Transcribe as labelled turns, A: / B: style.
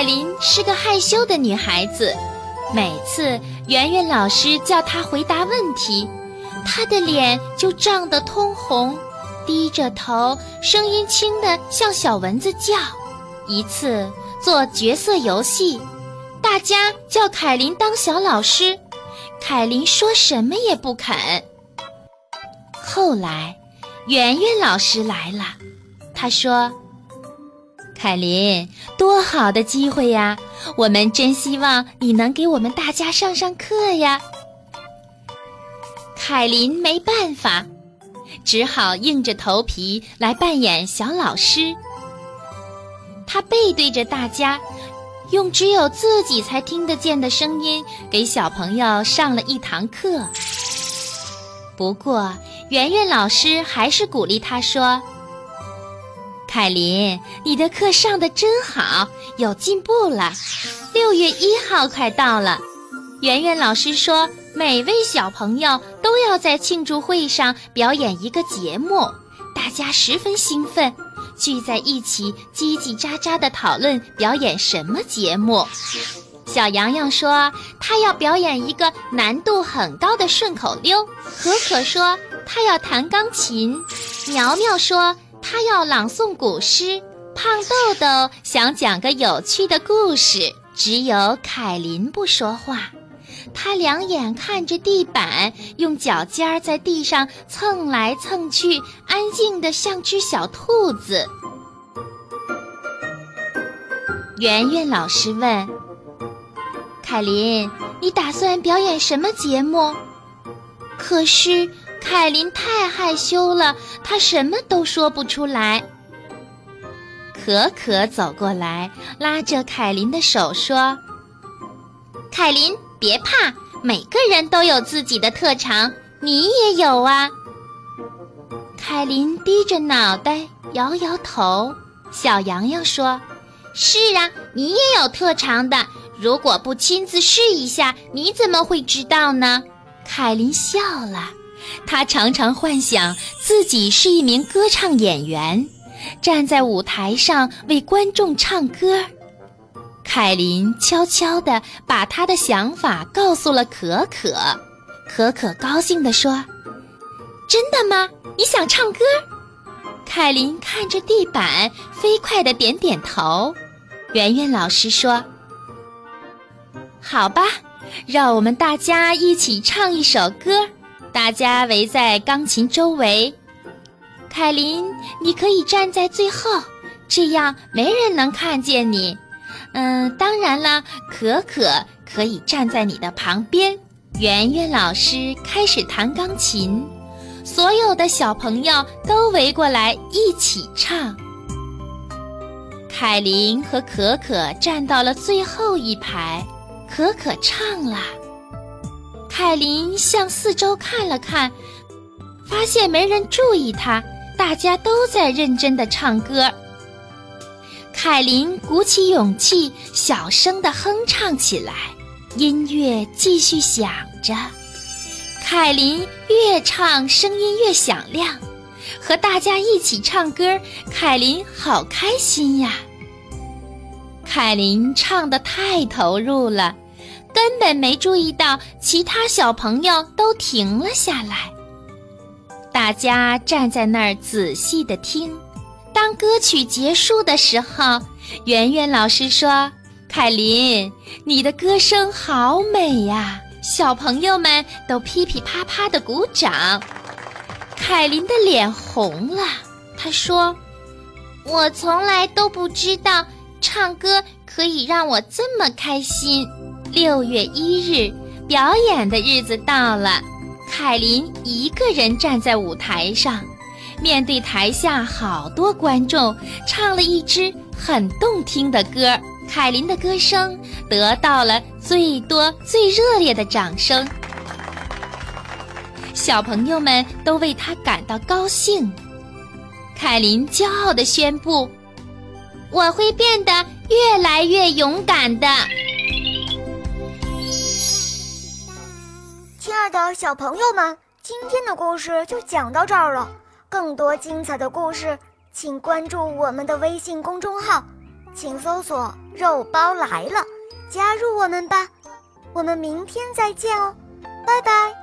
A: 凯琳是个害羞的女孩子，每次圆圆老师叫她回答问题，她的脸就涨得通红，低着头，声音轻的像小蚊子叫。一次做角色游戏，大家叫凯琳当小老师，凯琳说什么也不肯。后来，圆圆老师来了，她说。凯琳，多好的机会呀！我们真希望你能给我们大家上上课呀。凯琳没办法，只好硬着头皮来扮演小老师。他背对着大家，用只有自己才听得见的声音给小朋友上了一堂课。不过，圆圆老师还是鼓励他说。凯琳，你的课上的真好，有进步了。六月一号快到了，圆圆老师说，每位小朋友都要在庆祝会上表演一个节目，大家十分兴奋，聚在一起叽叽喳喳地讨论表演什么节目。小洋洋说他要表演一个难度很高的顺口溜，可可说他要弹钢琴，苗苗说。他要朗诵古诗，胖豆豆想讲个有趣的故事，只有凯琳不说话。他两眼看着地板，用脚尖儿在地上蹭来蹭去，安静的像只小兔子。圆圆老师问：“凯琳，你打算表演什么节目？”可是。凯琳太害羞了，她什么都说不出来。可可走过来，拉着凯琳的手说：“凯琳，别怕，每个人都有自己的特长，你也有啊。”凯琳低着脑袋，摇摇头。小羊羊说：“是啊，你也有特长的，如果不亲自试一下，你怎么会知道呢？”凯琳笑了。他常常幻想自己是一名歌唱演员，站在舞台上为观众唱歌。凯琳悄悄地把他的想法告诉了可可，可可高兴地说：“真的吗？你想唱歌？”凯琳看着地板，飞快地点点头。圆圆老师说：“好吧，让我们大家一起唱一首歌。”大家围在钢琴周围，凯琳，你可以站在最后，这样没人能看见你。嗯，当然了，可可可以站在你的旁边。圆圆老师开始弹钢琴，所有的小朋友都围过来一起唱。凯琳和可可站到了最后一排，可可唱了。凯琳向四周看了看，发现没人注意她，大家都在认真的唱歌。凯琳鼓起勇气，小声的哼唱起来，音乐继续响着。凯琳越唱声音越响亮，和大家一起唱歌，凯琳好开心呀！凯琳唱的太投入了。根本没注意到，其他小朋友都停了下来。大家站在那儿仔细的听。当歌曲结束的时候，圆圆老师说：“凯琳，你的歌声好美呀！”小朋友们都噼噼啪啪的鼓掌。凯琳的脸红了，她说：“我从来都不知道唱歌可以让我这么开心。”六月一日，表演的日子到了。凯琳一个人站在舞台上，面对台下好多观众，唱了一支很动听的歌。凯琳的歌声得到了最多、最热烈的掌声，小朋友们都为她感到高兴。凯琳骄傲地宣布：“我会变得越来越勇敢的。”
B: 的小朋友们，今天的故事就讲到这儿了。更多精彩的故事，请关注我们的微信公众号。请搜索“肉包来了”，加入我们吧！我们明天再见哦，拜拜。